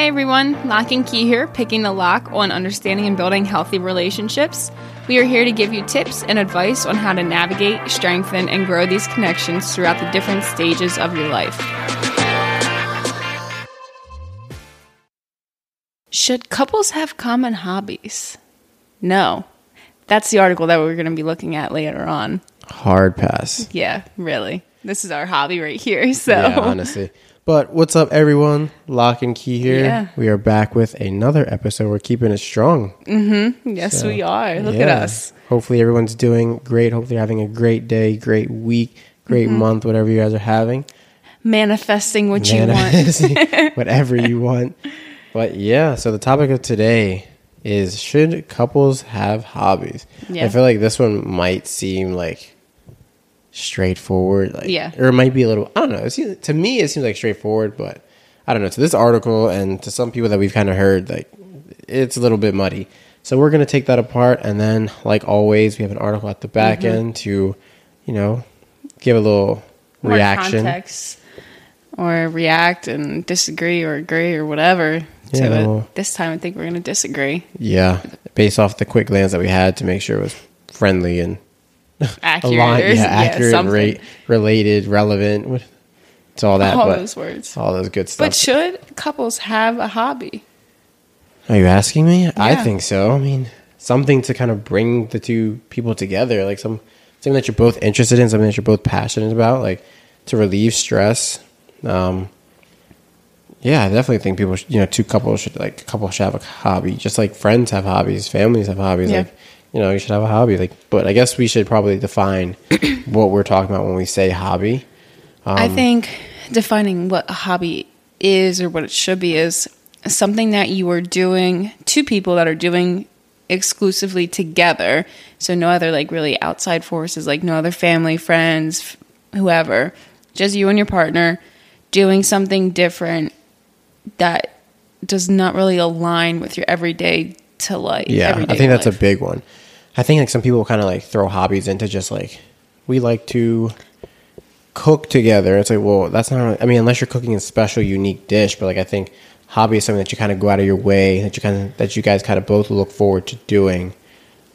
Hey everyone, Lock and Key here, picking the lock on understanding and building healthy relationships. We are here to give you tips and advice on how to navigate, strengthen, and grow these connections throughout the different stages of your life. Should couples have common hobbies? No. That's the article that we're going to be looking at later on. Hard pass. Yeah, really. This is our hobby right here. So, Yeah, honestly. But what's up, everyone? Lock and Key here. Yeah. We are back with another episode. We're keeping it strong. Mm-hmm. yes, So, we are. Look at us. Hopefully, everyone's doing great. Hopefully, you're having a great day, great week, great Mm-hmm. month, whatever you guys are having. Manifesting what you want. Whatever you want. But yeah, so the topic of today is should couples have hobbies? Yeah. I feel like this one might seem like straightforward. Like, Yeah. Or it might be a little, I don't know. It seems, to me, it seems like straightforward, but I don't know. To this article and to some people that we've kind of heard, like, it's a little bit muddy. So we're going to take that apart. And then, like always, we have an article at the back Mm-hmm. end to, you know, give a little More reaction. context or react and disagree or agree or whatever Yeah, to well- it. This time I think we're going to disagree. Yeah, based off the quick glance that we had to make sure it was friendly and Accurate. yeah, accurate, rate, related, relevant. what- It's all that, All those words. all those good stuff. But should couples have a hobby? Are you asking me? I think so. I mean, something to kind of bring the two people together, like some something that you're both interested in, something that you're both passionate about, like to relieve stress. Um, yeah, I definitely think people, should, you know, two couples should like a couple should have a hobby, just like friends have hobbies, families have hobbies. Yeah. Like, you know, you should have a hobby. Like, but I guess we should probably define what we're talking about when we say hobby. I Um, think defining what a hobby is or what it should be is something that you are doing, two people that are doing exclusively together. So no other like really outside forces, like no other family, friends, f- whoever. Just you and your partner doing something different that does not really align with your everyday to life. Yeah, I think that's life. a big one. I think like some people kind of like throw hobbies into just like we like to cook together. It's like, well, that's not. Really, I mean, unless you're cooking a special, unique dish. But like, I think hobby is something that you kind of go out of your way that you kind of that you guys kind of both look forward to doing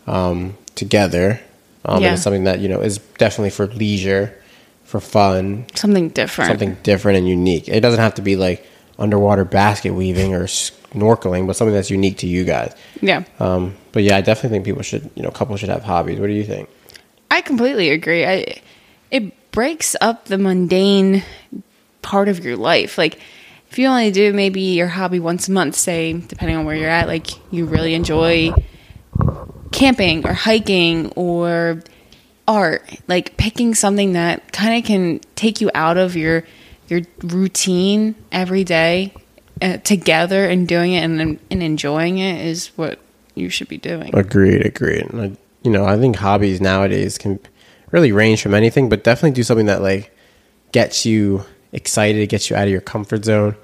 um, together. Um, Yeah. And it's something that you know is definitely for leisure, for fun, something different. something different and unique. It doesn't have to be like underwater basket weaving or snorkeling, but something that's unique to you guys. Yeah. Um, but yeah, I definitely think people should, you know, couples should have hobbies. What do you think? I completely agree. I it breaks up the mundane part of your life. Like if you only do maybe your hobby once a month, say depending on where you're at, like you really enjoy camping or hiking or art, like picking something that kind of can take you out of your your routine every day uh, together and doing it and and enjoying it is what you should be doing. Agreed, agreed. And I, you know, I think hobbies nowadays can really range from anything, but definitely do something that like gets you excited, gets you out of your comfort zone.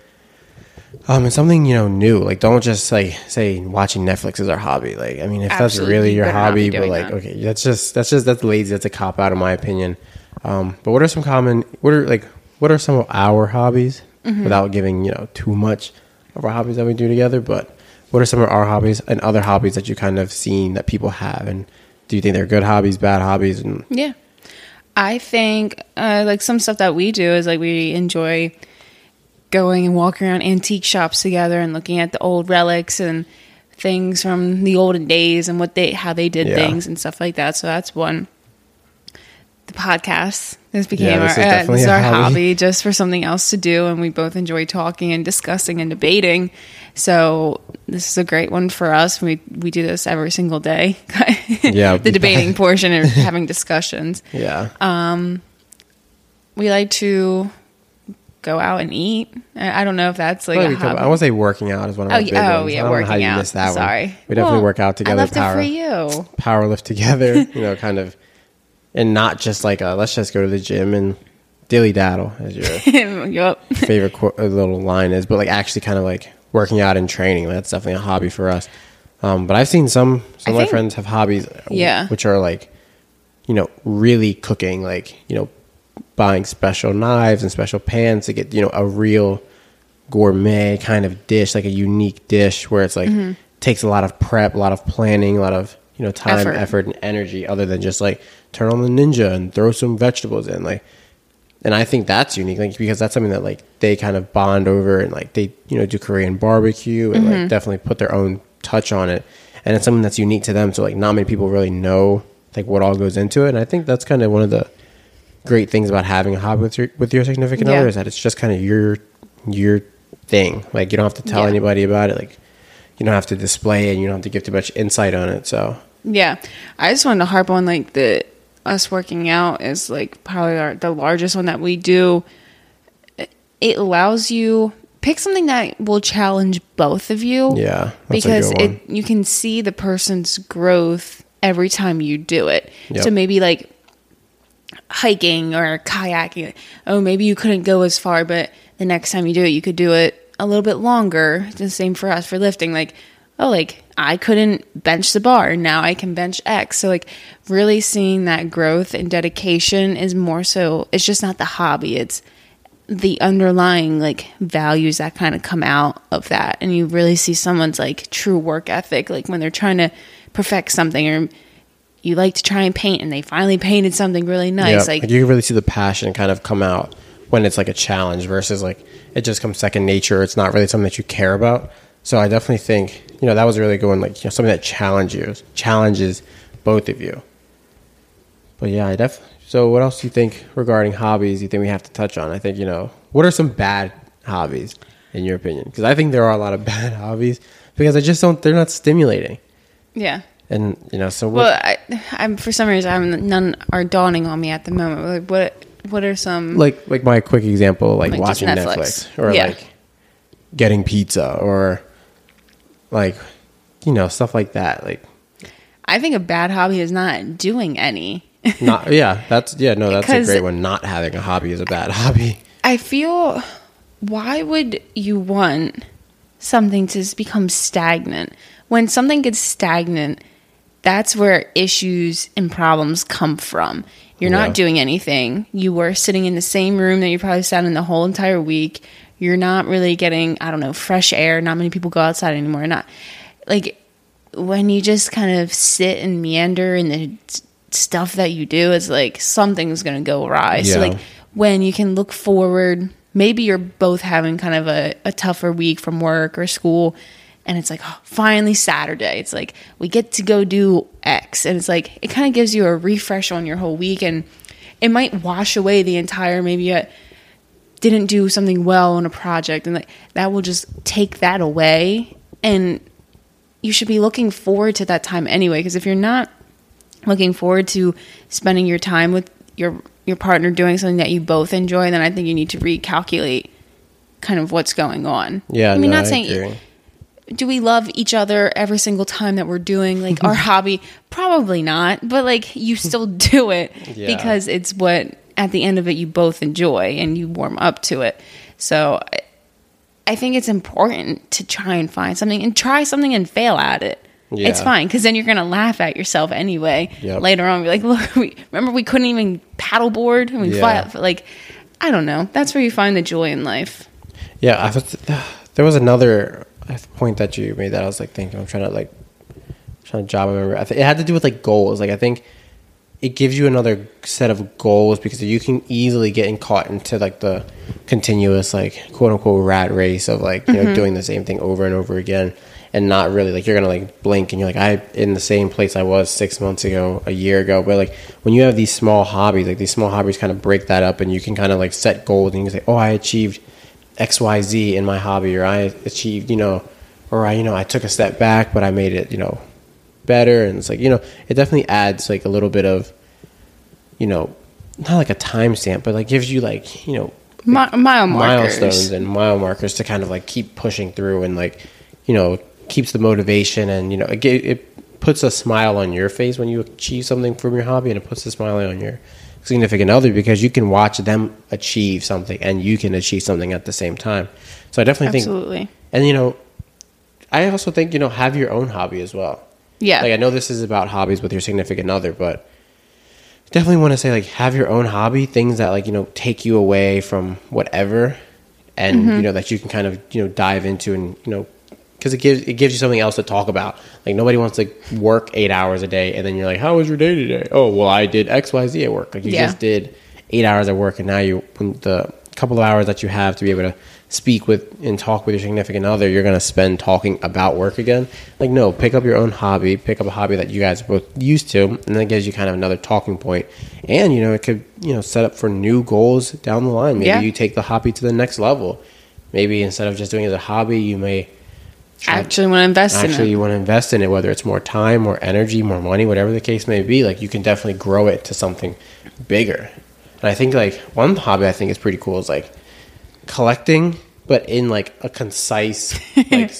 Um, and something you know new. Like, don't just like say watching Netflix is our hobby. Like, I mean, if that's really your better not be hobby, but like, that. okay, that's just that's just that's lazy. That's a cop out, in my opinion. Um, but what are some common? What are like? What are some of our hobbies? Mm-hmm. Without giving you know too much of our hobbies that we do together, but what are some of our hobbies and other hobbies that you kind of seen that people have, and do you think they're good hobbies, bad hobbies, and Yeah. I think uh, like some stuff that we do is like we enjoy going and walking around antique shops together and looking at the old relics and things from the olden days and what they how they did Yeah. things and stuff like that. So that's one. The podcast this became this our uh, this our hobby. hobby just for something else to do and we both enjoy talking and discussing and debating. So this is a great one for us. We we do this every single day. Yeah. the debating portion and having discussions. yeah, Um, We like to go out and eat. I don't know if that's like Probably a because- hobby. I want to say working out is one of Oh, my y- big oh, ones. yeah, I know how working you out. missed that Sorry. one. We definitely Well, work out together. I left power, it for you. power lift together. you know, kind of, and not just like a, let's just go to the gym and dilly daddle as your yep. favorite qu- uh, little line is, but like actually kind of like working out and training. That's definitely a hobby for us. Um, but I've seen some some I of my think- friends have hobbies, Yeah. which are like, you know, really cooking, like you know, buying special knives and special pans to get you know a real gourmet kind of dish, like a unique dish where it's like takes a lot of prep, a lot of planning, a lot of you know time, Effort. effort, and energy, other than just like turn on the ninja and throw some vegetables in, like. And I think that's unique, like because that's something that like they kind of bond over and like they you know do Korean barbecue and like mm-hmm. definitely put their own touch on it, and it's something that's unique to them. So like not many people really know like what all goes into it, and I think that's kind of one of the great things about having a hobby with your with your significant Yeah. other is that it's just kind of your your thing. Like you don't have to tell Yeah. anybody about it. Like you don't have to display it. and You don't have to give too much insight on it. So Yeah, I just wanted to harp on like the us working out is like probably our, the largest one that we do. It allows you pick something that will challenge both of you. Yeah, because it you can see the person's growth every time you do it. Yep. So maybe like hiking or kayaking. Oh, maybe you couldn't go as far, but the next time you do it, you could do it a little bit longer. The same for us for lifting. Like, oh, like I couldn't bench the bar. Now I can bench X. So, like, really seeing that growth and dedication is more so, it's just not the hobby. It's the underlying like values that kind of come out of that and you really see someone's like true work ethic like when they're trying to perfect something or you like to try and paint and they finally painted something really nice yeah, like you can really see the passion kind of come out when it's like a challenge versus like it just comes second nature. It's not really something that you care about. So I definitely think you know that was really good, going like you know, something that challenges challenges both of you. But yeah, I definitely. So what else do you think regarding hobbies? You think we have to touch on? I think you know what are some bad hobbies in your opinion? Because I think there are a lot of bad hobbies because I just don't. They're not stimulating. yeah And you know, so what? well I, i'm for some reason i'm none are dawning on me at the moment like what what are some like like my quick example like, Like watching Netflix. netflix, or Yeah. like getting pizza or like you know stuff like that like i think a bad hobby is not doing any not yeah that's yeah no that's a great one not having a hobby is a bad hobby I feel why would you want something to become stagnant? When something gets stagnant, that's where issues and problems come from. You're Yeah. not doing anything. You were sitting in the same room that you probably sat in the whole entire week. You're not really getting, I don't know, fresh air. Not many people go outside anymore. Not like when you just kind of sit and meander in the stuff that you do, it's like something's going to go awry. So, like, when you can look forward, maybe you're both having kind of a, a tougher week from work or school, and it's like, oh, finally Saturday. It's like, we get to go do X. And it's like, it kind of gives you a refresh on your whole week, and it might wash away the entire, maybe you didn't do something well on a project, and like that will just take that away. And you should be looking forward to that time anyway, because if you're not looking forward to spending your time with your your partner doing something that you both enjoy, then I think you need to recalculate kind of what's going on. yeah I mean, no, not I saying agree. do we love each other every single time that we're doing like our hobby? Probably not, but like you still do it Yeah. because it's what at the end of it you both enjoy and you warm up to it. So I- I think it's important to try and find something and try something and fail at it. It's fine because then you're gonna laugh at yourself anyway Yep. later on. Be like, look, we, remember we couldn't even paddleboard and we Yeah. fly like, I don't know. That's where you find the joy in life. Yeah, I was, there was another point that you made that I was like thinking. I'm trying to like trying to job remember. I think it had to do with like goals. Like I think it gives you another set of goals because you can easily get caught into like the continuous like quote unquote rat race of like you know mm-hmm. doing the same thing over and over again and not really like you're gonna like blink and you're like I in the same place I was six months ago, a year ago. But like when you have these small hobbies, like these small hobbies kind of break that up and you can kind of like set goals and you can say, Oh, I achieved XYZ in my hobby or I achieved, you know, or I, you know, I took a step back, but I made it, you know, better. And it's like, you know, it definitely adds like a little bit of, you know, not like a timestamp, but like gives you like, you know, Mi- mile markers. milestones and mile markers to kind of like keep pushing through and like, you know, keeps the motivation and, you know, it, it puts a smile on your face when you achieve something from your hobby and it puts a smile on your significant other because you can watch them achieve something and you can achieve something at the same time. So I definitely think Absolutely. and you know, I also think you know have your own hobby as well. Yeah. Like I know this is about hobbies with your significant other, but definitely want to say like have your own hobby, things that like you know take you away from whatever, and Mm-hmm. you know that you can kind of you know dive into and you know because it gives it gives you something else to talk about. Like nobody wants to work eight hours a day and then you're like, how was your day today? Oh, well, I did X Y Z at work. Like you Yeah. just did eight hours at work and now you the couple of hours that you have to be able to speak with and talk with your significant other you're going to spend talking about work again like no pick up your own hobby pick up a hobby that you guys are both used to and that gives you kind of another talking point. and you know it could you know set up for new goals down the line maybe Yeah. you take the hobby to the next level maybe instead of just doing it as a hobby you may Actually, want to invest actually in it. you want to invest in it whether it's more time more energy more money whatever the case may be like you can definitely grow it to something bigger and i think like one hobby i think is pretty cool is like collecting but in like a concise like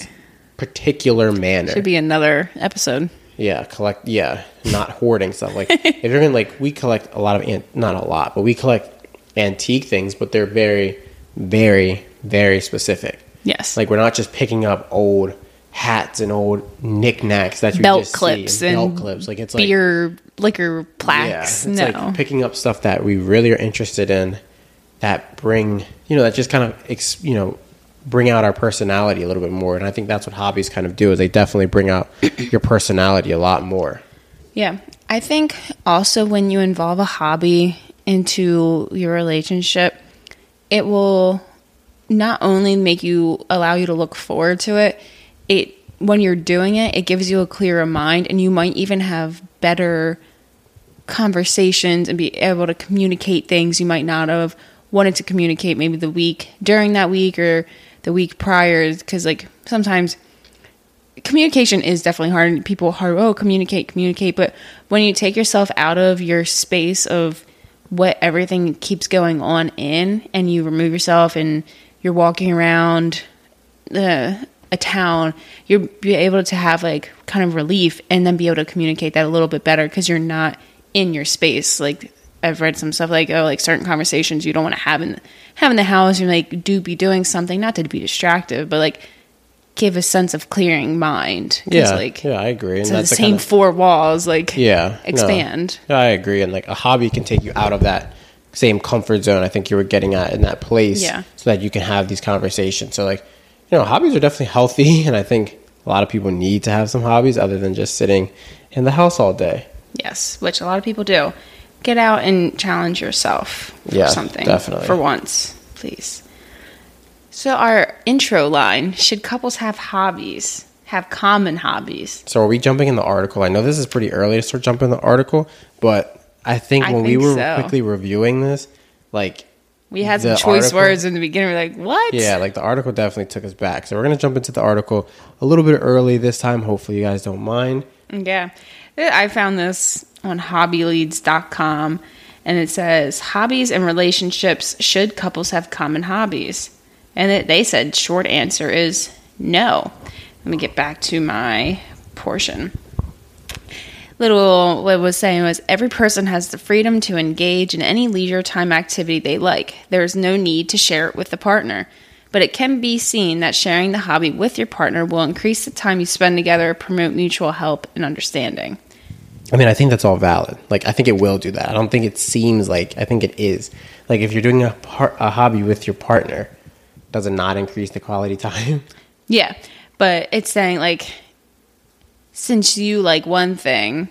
particular manner Should be another episode. yeah collect yeah not hoarding stuff like if you're gonna like we collect a lot of an- not a lot but we collect antique things but they're very very very specific Yes. like we're not just picking up old hats and old knickknacks that you belt just see clips and and belt clips. Like it's like beer, liquor plaques. yeah, it's no. like picking up stuff that we really are interested in that bring you know that just kind of ex, you know bring out our personality a little bit more. And I think that's what hobbies kind of do is they definitely bring out your personality a lot more. Yeah. I think also when you involve a hobby into your relationship, it will not only make you allow you to look forward to it, it when you're doing it, it gives you a clearer mind and you might even have better conversations and be able to communicate things you might not have wanted to communicate maybe the week during that week or the week prior because like sometimes communication is definitely hard and people hard oh communicate communicate. But when you take yourself out of your space of what everything keeps going on in and you remove yourself and you're walking around the a town you'll be able to have like kind of relief and then be able to communicate that a little bit better because you're not in your space. Like i've read some stuff like oh like certain conversations you don't want to have in have in the house you like do be doing something not to be distracted but like give a sense of clearing mind. Yeah, like yeah, I agree. And so the that's the same kind of- four walls like yeah no. expand Yeah, I agree. And like a hobby can take you out of that same comfort zone. I think you were getting at in that place, Yeah. so that you can have these conversations. So like, you know, hobbies are definitely healthy, and I think a lot of people need to have some hobbies other than just sitting in the house all day. Yes, which a lot of people do. Get out and challenge yourself for Yeah, something. definitely. For once, please. So, our intro line should couples have hobbies, have common hobbies? So are we jumping in the article? I know this is pretty early to start jumping in the article, but I think I when we were so. quickly reviewing this, like We had some choice article- words in the beginning. We're like, what? Yeah, like the article definitely took us back. So we're gonna jump into the article a little bit early this time. Hopefully you guys don't mind. Yeah. I found this on hobbyleads.com and it says hobbies and relationships should couples have common hobbies? And it, they said short answer is no. Let me get back to my portion. Little what was saying was every person has the freedom to engage in any leisure time activity they like. There is no need to share it with the partner. But it can be seen that sharing the hobby with your partner will increase the time you spend together, promote mutual help and understanding. I mean, I think that's all valid. Like, I think it will do that. I don't think it seems like. I think it is. Like, if you're doing a par- a hobby with your partner, does it not increase the quality time? Yeah, but it's saying like since you like one thing,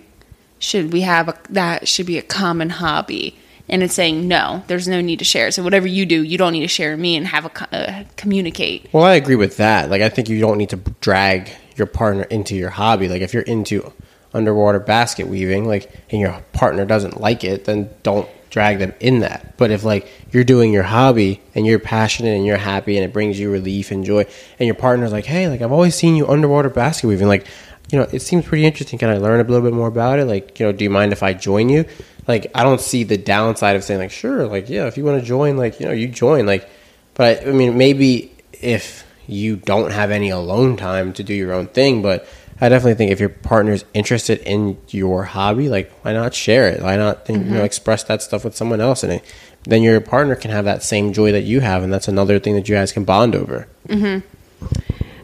should we have a, that should be a common hobby? And it's saying no, there's no need to share. So whatever you do, you don't need to share me and have a uh, communicate. Well, I agree with that. Like, I think you don't need to drag your partner into your hobby. Like, if you're into underwater basket weaving, like, and your partner doesn't like it, then don't drag them in that. But if like you're doing your hobby and you're passionate and you're happy and it brings you relief and joy, and your partner's like, hey, like I've always seen you underwater basket weaving, like, you know, it seems pretty interesting. Can I learn a little bit more about it? Like, you know, do you mind if I join you? Like, I don't see the downside of saying like, sure, like, yeah, if you want to join, like, you know, you join, like, but I mean, maybe if you don't have any alone time to do your own thing, but I definitely think if your partner's interested in your hobby, like why not share it? Why not think, you know mm-hmm. express that stuff with someone else, and then your partner can have that same joy that you have, and that's another thing that you guys can bond over. Mm-hmm.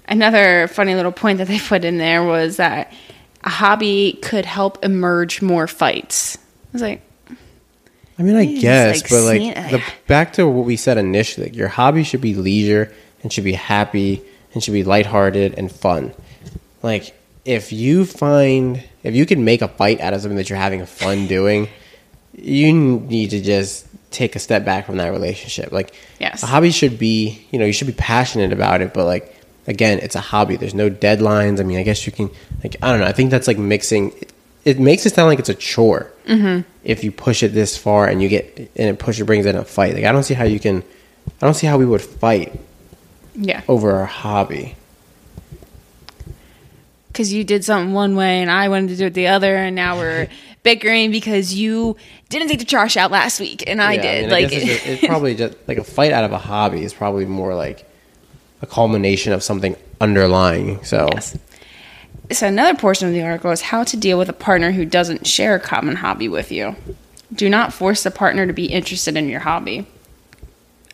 Another funny little point that they put in there was that a hobby could help emerge more fights. I was like, I mean, I guess, like, but like the, back to what we said initially, like, your hobby should be leisure and should be happy and should be lighthearted and fun. Like if you find if you can make a fight out of something that you're having fun doing, you need to just take a step back from that relationship. Like Yes. a hobby should be, you know, you should be passionate about it, but like again, it's a hobby. There's no deadlines. I mean, I guess you can like I don't know. I think that's like mixing. It, it makes it sound like it's a chore Mm-hmm. if you push it this far and you get and it pushes brings in a fight. Like I don't see how you can. I don't see how we would fight Yeah. over our hobby. Because you did something one way and I wanted to do it the other, and now we're bickering because you didn't take the trash out last week and I Yeah, did. mean, like, it's, it's probably just like a fight out of a hobby is probably more like a culmination of something underlying. So Yes. So another portion of the article is how to deal with a partner who doesn't share a common hobby with you. Do not force the partner to be interested in your hobby.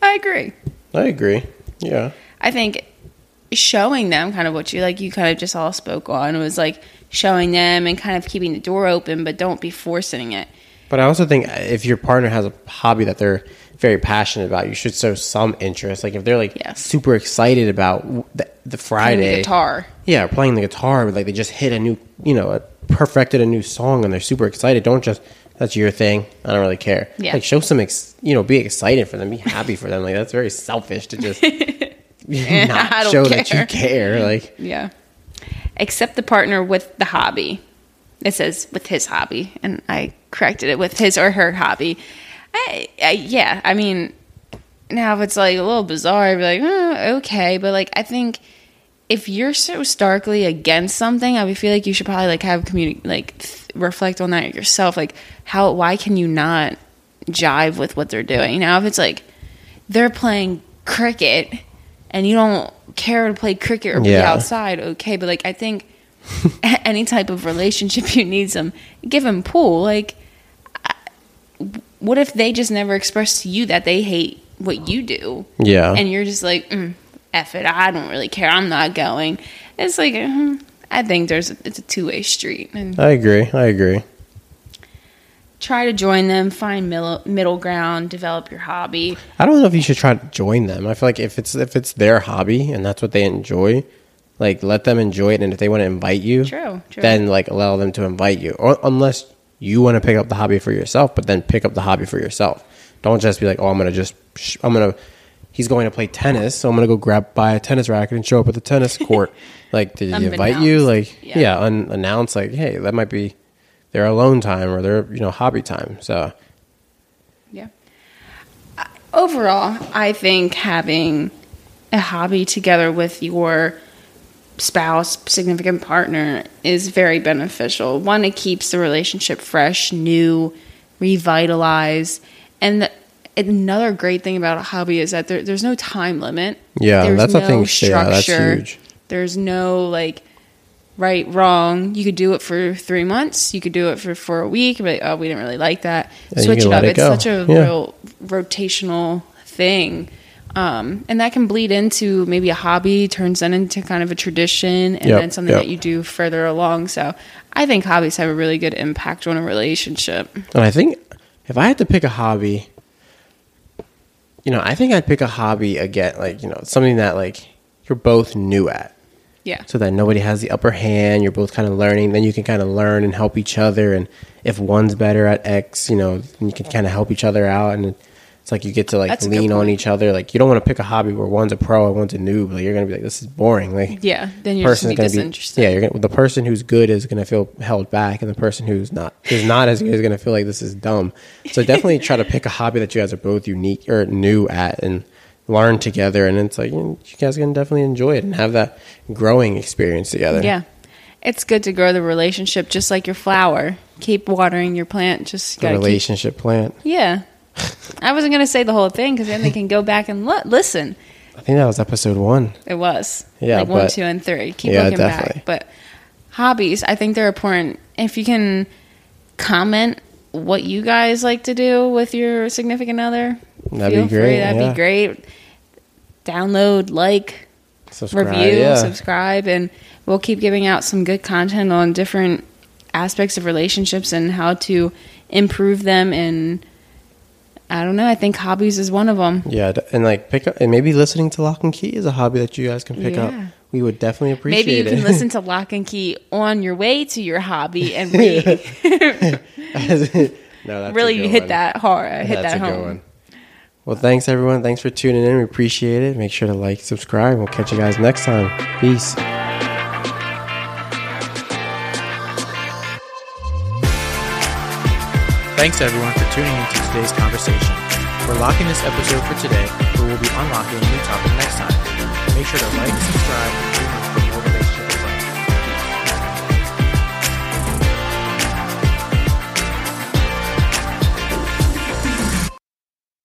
I agree. I agree. Yeah. I think showing them kind of what you like you kind of just all spoke on was like showing them and kind of keeping the door open but don't be forcing it. But I also think uh, if your partner has a hobby that they're very passionate about, you should show some interest. Like if they're like Yes. super excited about the, the Playing Friday the guitar. yeah, playing the guitar, like they just hit a new, you know, perfected a new song and they're super excited. Don't just that's your thing. I don't really care. Yeah. Like show some, ex, you know, be excited for them, be happy for them. Like that's very selfish to just not show that you care. care. Like Yeah. Accept the partner with the hobby. It says with his hobby, and I corrected it with his or her hobby. I, I yeah, I mean, now if it's like a little bizarre, I'd be like, oh, okay, but like I think if you're so starkly against something, I would feel like you should probably like have communi- like th- reflect on that yourself. Like how why can you not jive with what they're doing? Now if it's like they're playing cricket and you don't care to play cricket or be Yeah. outside, okay, but like I think any type of relationship you need some give them pool. Like I- what if they just never express to you that they hate what you do? yeah, and you're just like, mm, "F it, I don't really care. I'm not going." It's like, mm, I think there's it's a two way street, and I agree. I agree. Try to join them, find middle middle ground, develop your hobby. I don't know if you should try to join them. I feel like if it's if it's their hobby and that's what they enjoy, like let them enjoy it. And if they want to invite you, True, true. then like allow them to invite you. Or unless you want to pick up the hobby for yourself, but then pick up the hobby for yourself. Don't just be like, oh, I'm gonna just I'm gonna. He's going to play tennis, so I'm gonna go grab buy a tennis racket and show up at the tennis court. like, did he invite you? Like, Yeah. yeah, unannounced. Like, hey, that might be their alone time or their you know hobby time. So Yeah. Uh, overall, I think having a hobby together with your spouse, significant partner is very beneficial. One, it keeps the relationship fresh, new, revitalized. And the, another great thing about a hobby is that there, there's no time limit. Yeah, there's that's a thing. Yeah, that's huge. There's no like right, wrong. You could do it for three months. You could do it for, for a week. But oh, we didn't really like that. Switch it up. it it's go. such a Yeah. real rotational thing. Um, and that can bleed into maybe a hobby, turns then into kind of a tradition, and Yep, then something yep. that you do further along. So I think hobbies have a really good impact on a relationship. And I think if I had to pick a hobby, you know, I think I'd pick a hobby again, like, you know, something that like you're both new at. Yeah. So that nobody has the upper hand, you're both kind of learning, then you can kind of learn and help each other and if one's better at X, you know, then you can kind of help each other out and it's like you get to like That's lean on each other. Like you don't want to pick a hobby where one's a pro and one's a noob. Like you're gonna be like, this is boring. Like Yeah. Then you're just person's gonna gonna be disinterested. yeah. You're gonna the person who's good is gonna feel held back, and the person who's not is not as good is gonna feel like this is dumb. So definitely try to pick a hobby that you guys are both unique or new at, and learn together. And it's like you, know, you guys can definitely enjoy it and have that growing experience together. Yeah. It's good to grow the relationship just like your flower. Keep watering your plant. Just the gotta keep relationship plant. Yeah. I wasn't going to say the whole thing because then they can go back and listen. I think that was episode one. It was. Yeah, Like one, two, and three. Keep Yeah, looking definitely. back. But hobbies, I think they're important. If you can comment what you guys like to do with your significant other, That'd feel be great, free. That'd yeah. be great. Download, like, Subscribe. review, yeah. subscribe, and we'll keep giving out some good content on different aspects of relationships and how to improve them and I don't know. I think hobbies is one of them. Yeah, and like pick up and maybe listening to Lock and Key is a hobby that you guys can pick Yeah. up. We would definitely appreciate it. Maybe you it. can listen to Lock and Key on your way to your hobby and read. no, really hit one. that hard. Hit That's that home. Well, thanks everyone. Thanks for tuning in. We appreciate it. Make sure to like, subscribe. We'll catch you guys next time. Peace. Thanks everyone for tuning into today's conversation. We're locking this episode for today, but we'll be unlocking a new topic next time. Make sure to like, subscribe,